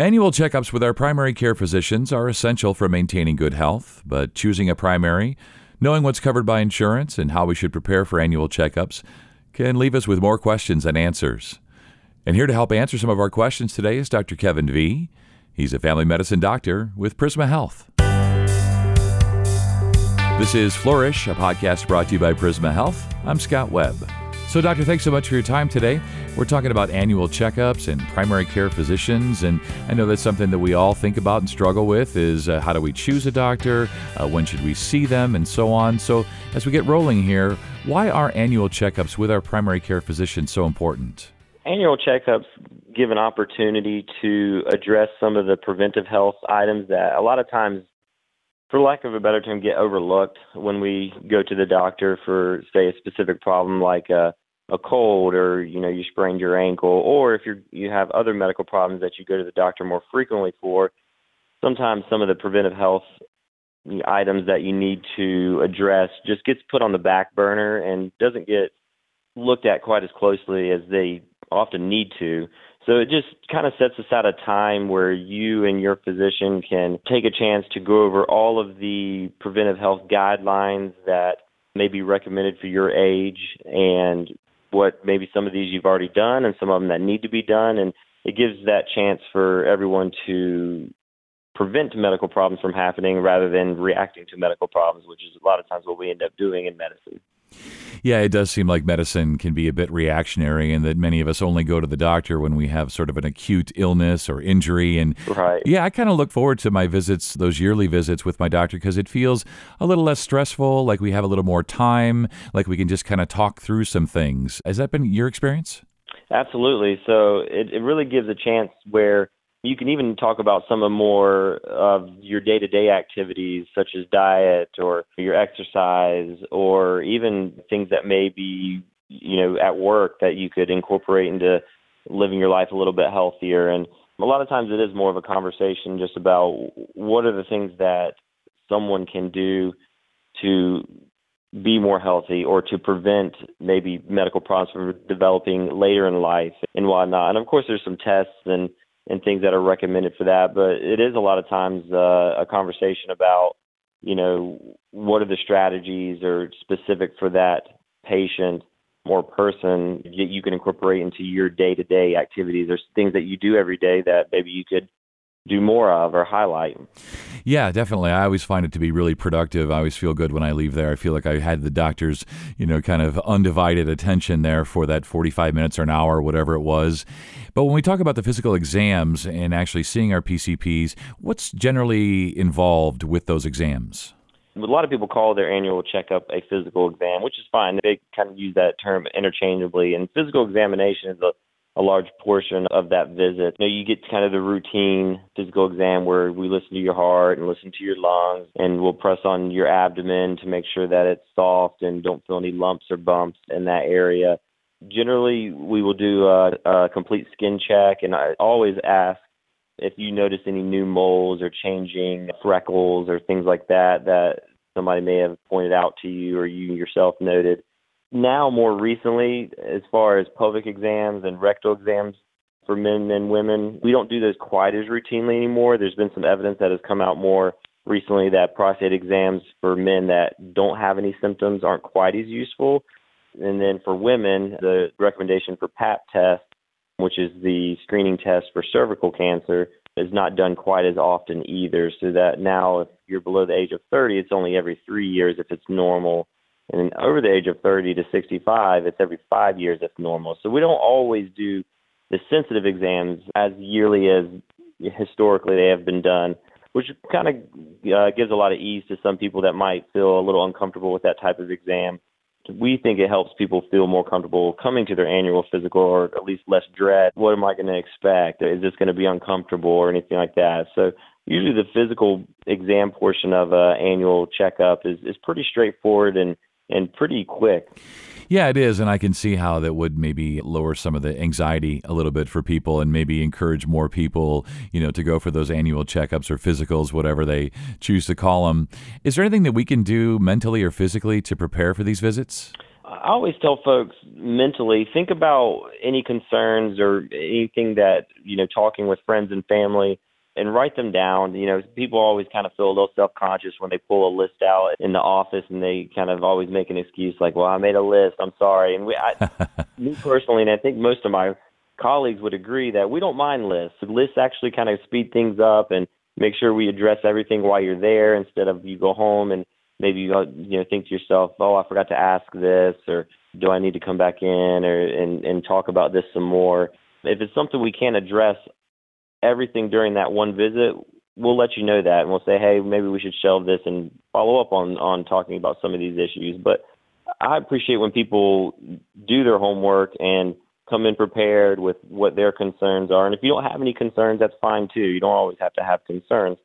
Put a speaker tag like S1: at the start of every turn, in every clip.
S1: Annual checkups with our primary care physicians are essential for maintaining good health, but choosing a primary, knowing what's covered by insurance, and how we should prepare for annual checkups can leave us with more questions than answers. And here to help answer some of our questions today is Dr. Kevin V. He's a family medicine doctor with Prisma Health. This is Flourish, a podcast brought to you by Prisma Health. I'm Scott Webb. So, Doctor, thanks so much for your time today. We're talking about annual checkups and primary care physicians, and I know that's something that we all think about and struggle with is uh, how do we choose a doctor, uh, when should we see them, and so on. So, as we get rolling here, why are annual checkups with our primary care physician so important?
S2: Annual checkups give an opportunity to address some of the preventive health items that a lot of times for lack of a better term, get overlooked when we go to the doctor for, say, a specific problem like a a cold or you know you sprained your ankle or if you you have other medical problems that you go to the doctor more frequently for sometimes some of the preventive health items that you need to address just gets put on the back burner and doesn't get looked at quite as closely as they often need to. So it just kind of sets us aside a time where you and your physician can take a chance to go over all of the preventive health guidelines that may be recommended for your age and what maybe some of these you've already done and some of them that need to be done. And it gives that chance for everyone to prevent medical problems from happening rather than reacting to medical problems, which is a lot of times what we end up doing in medicine.
S1: Yeah, it does seem like medicine can be a bit reactionary, and that many of us only go to the doctor when we have sort of an acute illness or injury. And
S2: right.
S1: yeah, I kind of look forward to my visits, those yearly visits with my doctor, because it feels a little less stressful, like we have a little more time, like we can just kind of talk through some things. Has that been your experience?
S2: Absolutely. So it, it really gives a chance where you can even talk about some of more of your day-to-day activities such as diet or your exercise or even things that may be you know at work that you could incorporate into living your life a little bit healthier and a lot of times it is more of a conversation just about what are the things that someone can do to be more healthy or to prevent maybe medical problems from developing later in life and whatnot. And of course, there's some tests and and things that are recommended for that. But it is a lot of times uh, a conversation about, you know, what are the strategies or specific for that patient or person that you can incorporate into your day to day activities. There's things that you do every day that maybe you could do more of or highlight.
S1: Yeah, definitely. I always find it to be really productive. I always feel good when I leave there. I feel like I had the doctor's, you know, kind of undivided attention there for that 45 minutes or an hour, whatever it was. But when we talk about the physical exams and actually seeing our PCPs, what's generally involved with those exams?
S2: A lot of people call their annual checkup a physical exam, which is fine. They kind of use that term interchangeably. And physical examination is a a large portion of that visit. You know, you get kind of the routine physical exam where we listen to your heart and listen to your lungs and we'll press on your abdomen to make sure that it's soft and don't feel any lumps or bumps in that area. Generally, we will do a, a complete skin check and I always ask if you notice any new moles or changing freckles or things like that that somebody may have pointed out to you or you yourself noted now more recently, as far as pelvic exams and rectal exams for men and women, we don't do those quite as routinely anymore. There's been some evidence that has come out more recently that prostate exams for men that don't have any symptoms aren't quite as useful. And then for women, the recommendation for PAP test, which is the screening test for cervical cancer, is not done quite as often either. So that now, if you're below the age of 30, it's only every three years if it's normal and over the age of 30 to 65, it's every five years if normal. So we don't always do the sensitive exams as yearly as historically they have been done, which kind of uh, gives a lot of ease to some people that might feel a little uncomfortable with that type of exam. We think it helps people feel more comfortable coming to their annual physical or at least less dread. What am I going to expect? Is this going to be uncomfortable or anything like that? So usually the physical exam portion of an annual checkup is, is pretty straightforward and and pretty quick.
S1: Yeah, it is. And I can see how that would maybe lower some of the anxiety a little bit for people and maybe encourage more people, you know, to go for those annual checkups or physicals, whatever they choose to call them. Is there anything that we can do mentally or physically to prepare for these visits?
S2: I always tell folks mentally think about any concerns or anything that, you know, talking with friends and family and write them down. You know, people always kind of feel a little self conscious when they pull a list out in the office and they kind of always make an excuse like, well, I made a list. I'm sorry. And we, I, me personally, and I think most of my colleagues would agree that we don't mind lists. Lists actually kind of speed things up and make sure we address everything while you're there instead of you go home and maybe you you know think to yourself, oh, I forgot to ask this, or do I need to come back in or and and talk about this some more. If it's something we can't address everything during that one visit, we'll let you know that and we'll say, hey, maybe we should shelve this and follow up on on talking about some of these issues. But I appreciate when people do their homework and come in prepared with what their concerns are. And if you don't have any concerns, that's fine too. You don't always have to have concerns.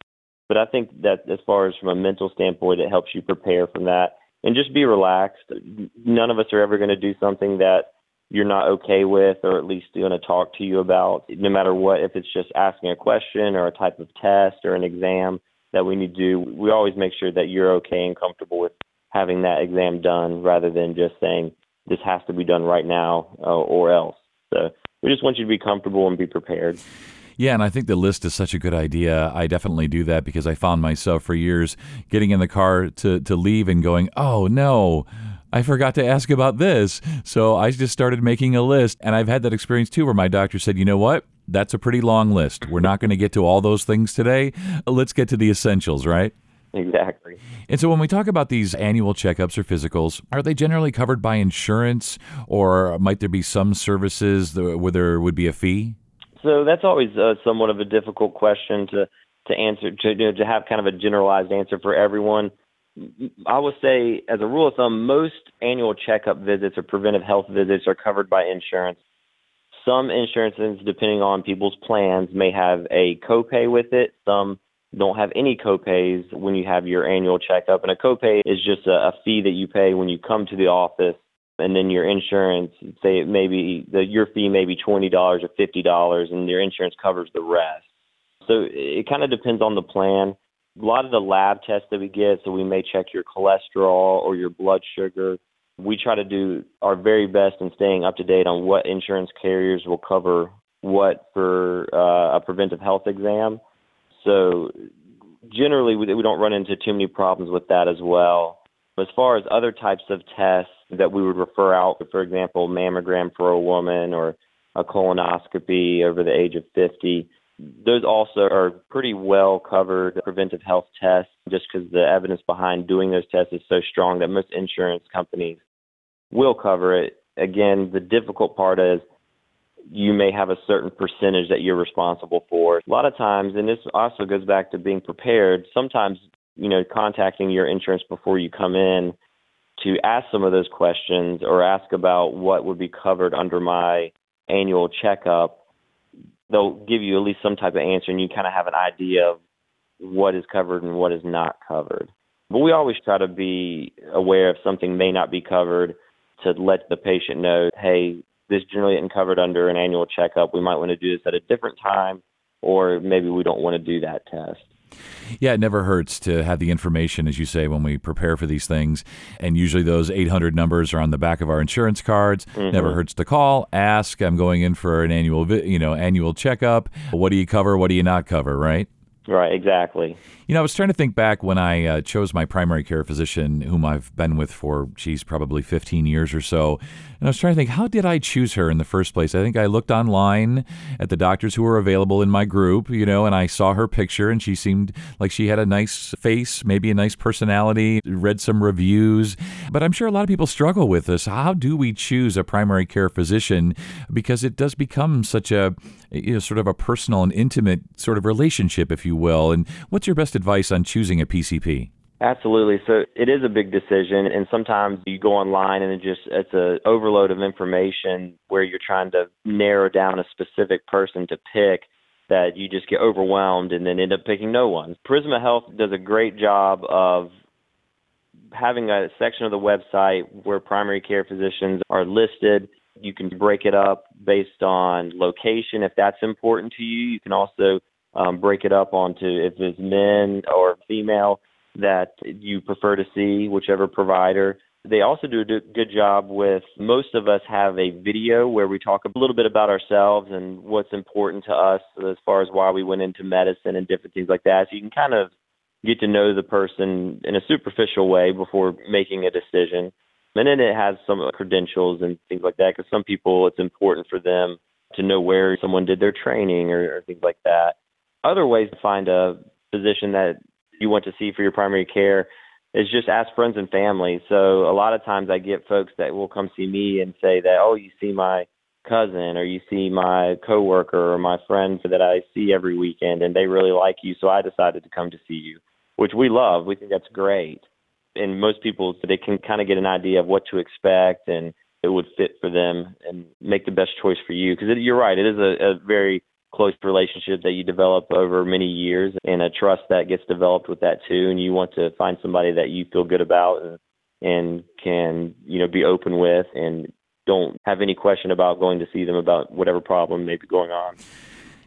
S2: But I think that as far as from a mental standpoint, it helps you prepare from that and just be relaxed. None of us are ever going to do something that you're not okay with or at least going to talk to you about, no matter what, if it's just asking a question or a type of test or an exam that we need to do. We always make sure that you're okay and comfortable with having that exam done rather than just saying this has to be done right now uh, or else. So we just want you to be comfortable and be prepared.
S1: Yeah, and I think the list is such a good idea. I definitely do that because I found myself for years getting in the car to, to leave and going, oh no, I forgot to ask about this. So I just started making a list. And I've had that experience too where my doctor said, you know what? That's a pretty long list. We're not going to get to all those things today. Let's get to the essentials, right?
S2: Exactly.
S1: And so when we talk about these annual checkups or physicals, are they generally covered by insurance or might there be some services where there would be a fee?
S2: So that's always uh, somewhat of a difficult question to to answer to you know, to have kind of a generalized answer for everyone. I would say, as a rule of thumb, most annual checkup visits or preventive health visits are covered by insurance. Some insurances, depending on people's plans, may have a copay with it. Some don't have any copays when you have your annual checkup. And a copay is just a, a fee that you pay when you come to the office and then your insurance say it maybe the your fee may be twenty dollars or fifty dollars and your insurance covers the rest so it kind of depends on the plan a lot of the lab tests that we get so we may check your cholesterol or your blood sugar. We try to do our very best in staying up to date on what insurance carriers will cover what for uh, a preventive health exam. So generally we, we don't run into too many problems with that as well. As far as other types of tests that we would refer out, for example, mammogram for a woman or a colonoscopy over the age of 50, those also are pretty well covered preventive health tests just because the evidence behind doing those tests is so strong that most insurance companies will cover it. Again, the difficult part is you may have a certain percentage that you're responsible for. A lot of times, and this also goes back to being prepared, sometimes you know, contacting your insurance before you come in to ask some of those questions or ask about what would be covered under my annual checkup, they'll give you at least some type of answer and you kind of have an idea of what is covered and what is not covered. But we always try to be aware if something may not be covered to let the patient know, hey, this generally isn't covered under an annual checkup. We might want to do this at a different time, or maybe we don't want to do that test.
S1: Yeah, it never hurts to have the information, as you say, when we prepare for these things. And usually those 800 numbers are on the back of our insurance cards. Mm-hmm. Never hurts to call, ask. I'm going in for an annual, you know, annual checkup. What do you cover? What do you not cover? Right.
S2: Right, exactly.
S1: You know, I was trying to think back when I uh, chose my primary care physician, whom I've been with for, geez, probably 15 years or so. And I was trying to think, how did I choose her in the first place? I think I looked online at the doctors who were available in my group, you know, and I saw her picture and she seemed like she had a nice face, maybe a nice personality, read some reviews. But I'm sure a lot of people struggle with this. How do we choose a primary care physician? Because it does become such a, you know, sort of a personal and intimate sort of relationship, if you will. And what's your best advice on choosing a PCP?
S2: Absolutely. So it is a big decision, and sometimes you go online and it just it's a overload of information where you're trying to narrow down a specific person to pick that you just get overwhelmed and then end up picking no one. Prisma Health does a great job of having a section of the website where primary care physicians are listed. You can break it up based on location if that's important to you. You can also um, break it up onto if it's men or female that you prefer to see, whichever provider. They also do a good job with most of us have a video where we talk a little bit about ourselves and what's important to us as far as why we went into medicine and different things like that. So you can kind of get to know the person in a superficial way before making a decision. And then it has some credentials and things like that because some people it's important for them to know where someone did their training or, or things like that. Other ways to find a physician that you want to see for your primary care is just ask friends and family. So a lot of times I get folks that will come see me and say that, oh, you see my cousin or you see my coworker or my friend that I see every weekend and they really like you, so I decided to come to see you, which we love. We think that's great. And most people they can kind of get an idea of what to expect and it would fit for them and make the best choice for you because you're right, it is a, a very close relationship that you develop over many years and a trust that gets developed with that too and you want to find somebody that you feel good about and and can you know be open with and don't have any question about going to see them about whatever problem may be going on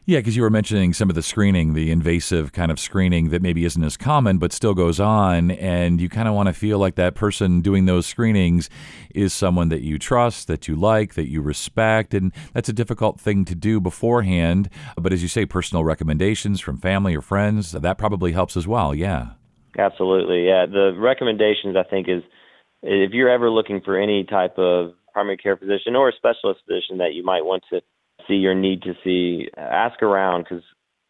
S1: yeah, because you were mentioning some of the screening, the invasive kind of screening that maybe isn't as common but still goes on. And you kind of want to feel like that person doing those screenings is someone that you trust, that you like, that you respect. And that's a difficult thing to do beforehand. But as you say, personal recommendations from family or friends, that probably helps as well. Yeah.
S2: Absolutely. Yeah. The recommendations, I think, is if you're ever looking for any type of primary care physician or a specialist physician that you might want to see or need to see, ask around because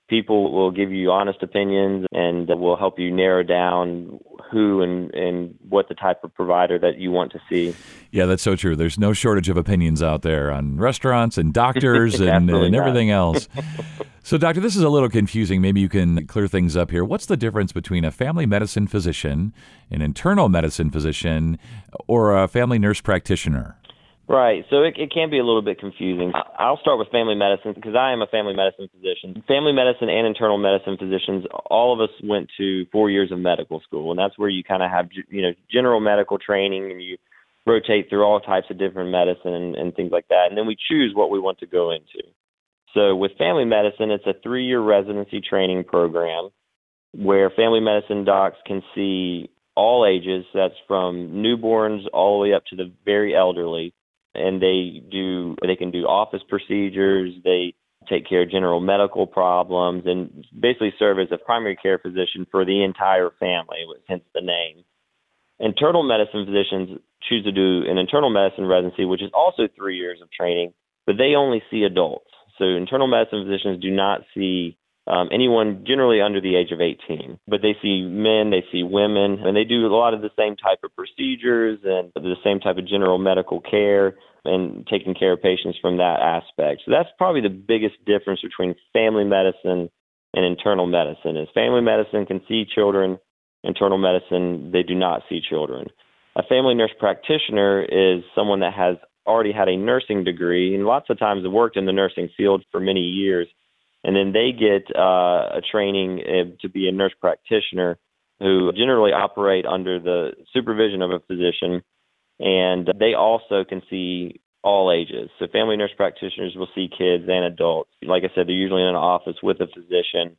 S2: people will give you honest opinions and will help you narrow down who and, and what the type of provider that you want to see.
S1: Yeah, that's so true. There's no shortage of opinions out there on restaurants and doctors and, and everything else. so, doctor, this is a little confusing. Maybe you can clear things up here. What's the difference between a family medicine physician, an internal medicine physician, or a family nurse practitioner?
S2: Right. So it, it can be a little bit confusing. I'll start with family medicine because I am a family medicine physician. Family medicine and internal medicine physicians, all of us went to four years of medical school, and that's where you kind of have you know general medical training and you rotate through all types of different medicine and, and things like that, and then we choose what we want to go into. So with family medicine, it's a three-year residency training program where family medicine docs can see all ages. That's from newborns all the way up to the very elderly and they do they can do office procedures they take care of general medical problems and basically serve as a primary care physician for the entire family hence the name. Internal medicine physicians choose to do an internal medicine residency which is also three years of training but they only see adults. So internal medicine physicians do not see um, anyone generally under the age of 18. But they see men, they see women, and they do a lot of the same type of procedures and the same type of general medical care and taking care of patients from that aspect. So that's probably the biggest difference between family medicine and internal medicine is family medicine can see children, internal medicine they do not see children. A family nurse practitioner is someone that has already had a nursing degree and lots of times have worked in the nursing field for many years and then they get uh, a training uh, to be a nurse practitioner who generally operate under the supervision of a physician and they also can see all ages. So family nurse practitioners will see kids and adults. Like I said, they're usually in an office with a physician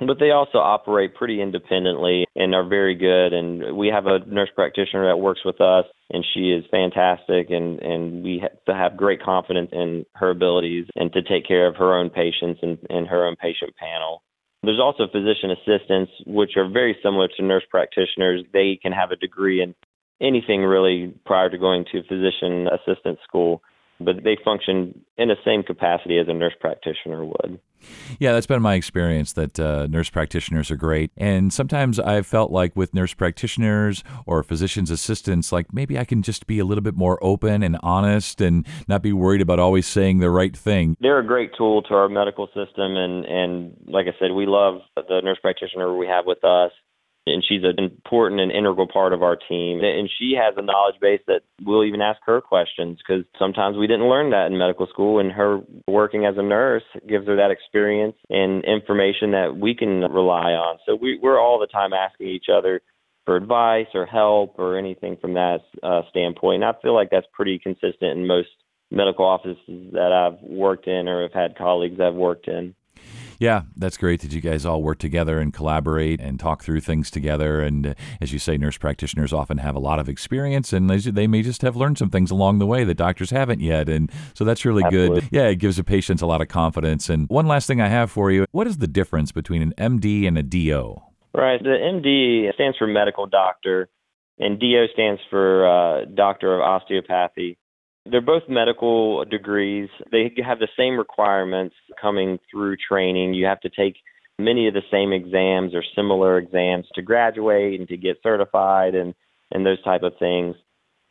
S2: but they also operate pretty independently and are very good. And we have a nurse practitioner that works with us, and she is fantastic. And and we have have great confidence in her abilities and to take care of her own patients and, and her own patient panel. There's also physician assistants, which are very similar to nurse practitioners. They can have a degree in anything really prior to going to physician assistant school, but they function in the same capacity as a nurse practitioner would.
S1: Yeah, that's been my experience that uh, nurse practitioners are great. And sometimes I've felt like with nurse practitioners or physician's assistants, like maybe I can just be a little bit more open and honest and not be worried about always saying the right thing.
S2: They're a great tool to our medical system. And, and like I said, we love the nurse practitioner we have with us and she's an important and integral part of our team. And she has a knowledge base that we'll even ask her questions because sometimes we didn't learn that in medical school. And her working as a nurse gives her that experience and information that we can rely on. So we, we're all the time asking each other for advice or help or anything from that uh, standpoint. And I feel like that's pretty consistent in most medical offices that I've worked in or have had colleagues I've worked in.
S1: Yeah, that's great that you guys all work together and collaborate and talk through things together. And uh, as you say, nurse practitioners often have a lot of experience and they may just have learned some things along the way that doctors haven't yet. And so that's really
S2: Absolutely.
S1: good. Yeah, it gives the patients a lot of confidence. And one last thing I have for you what is the difference between an MD and a DO?
S2: Right. The MD stands for medical doctor, and DO stands for uh, doctor of osteopathy. They're both medical degrees. They have the same requirements coming through training. You have to take many of the same exams or similar exams to graduate and to get certified and, and those type of things.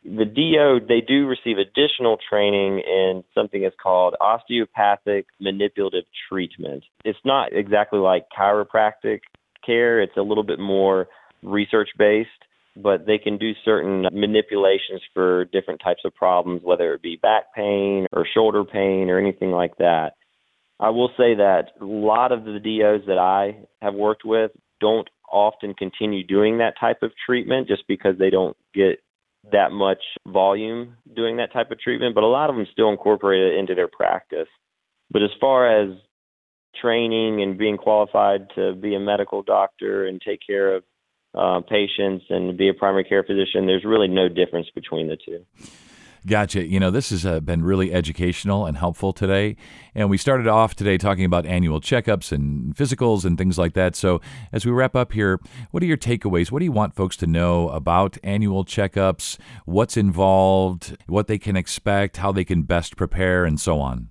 S2: The DO, they do receive additional training in something that's called osteopathic manipulative treatment. It's not exactly like chiropractic care, it's a little bit more research based but they can do certain manipulations for different types of problems, whether it be back pain or shoulder pain or anything like that. I will say that a lot of the DOs that I have worked with don't often continue doing that type of treatment just because they don't get that much volume doing that type of treatment, but a lot of them still incorporate it into their practice. But as far as training and being qualified to be a medical doctor and take care of uh, patients and be a primary care physician, there's really no difference between the two.
S1: Gotcha. You know, this has uh, been really educational and helpful today. And we started off today talking about annual checkups and physicals and things like that. So, as we wrap up here, what are your takeaways? What do you want folks to know about annual checkups? What's involved? What they can expect? How they can best prepare? And so on?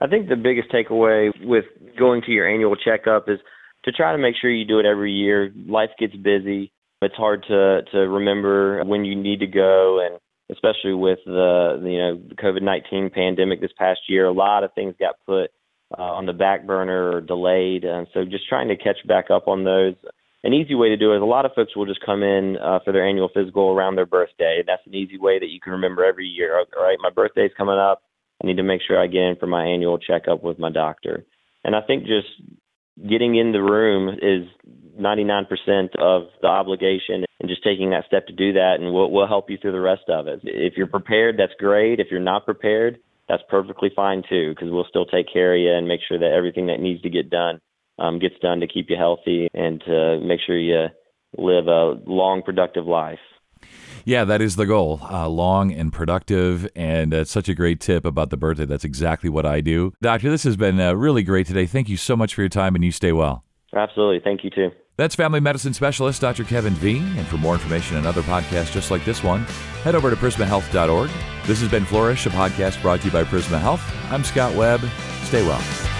S2: I think the biggest takeaway with going to your annual checkup is to try to make sure you do it every year. Life gets busy. It's hard to to remember when you need to go, and especially with the you know the COVID nineteen pandemic this past year, a lot of things got put uh, on the back burner or delayed, and so just trying to catch back up on those. An easy way to do it is a lot of folks will just come in uh, for their annual physical around their birthday. That's an easy way that you can remember every year. All right, my birthday's coming up. I need to make sure I get in for my annual checkup with my doctor. And I think just getting in the room is 99% of the obligation and just taking that step to do that and we'll, we'll help you through the rest of it. If you're prepared, that's great. If you're not prepared, that's perfectly fine too because we'll still take care of you and make sure that everything that needs to get done um, gets done to keep you healthy and to make sure you live a long, productive life.
S1: Yeah, that is the goal. Uh, long and productive. And it's such a great tip about the birthday. That's exactly what I do. Doctor, this has been uh, really great today. Thank you so much for your time and you stay well.
S2: Absolutely. Thank you too.
S1: That's family medicine specialist Dr. Kevin V. And for more information and other podcasts just like this one, head over to prismahealth.org. This has been Flourish, a podcast brought to you by Prisma Health. I'm Scott Webb. Stay well.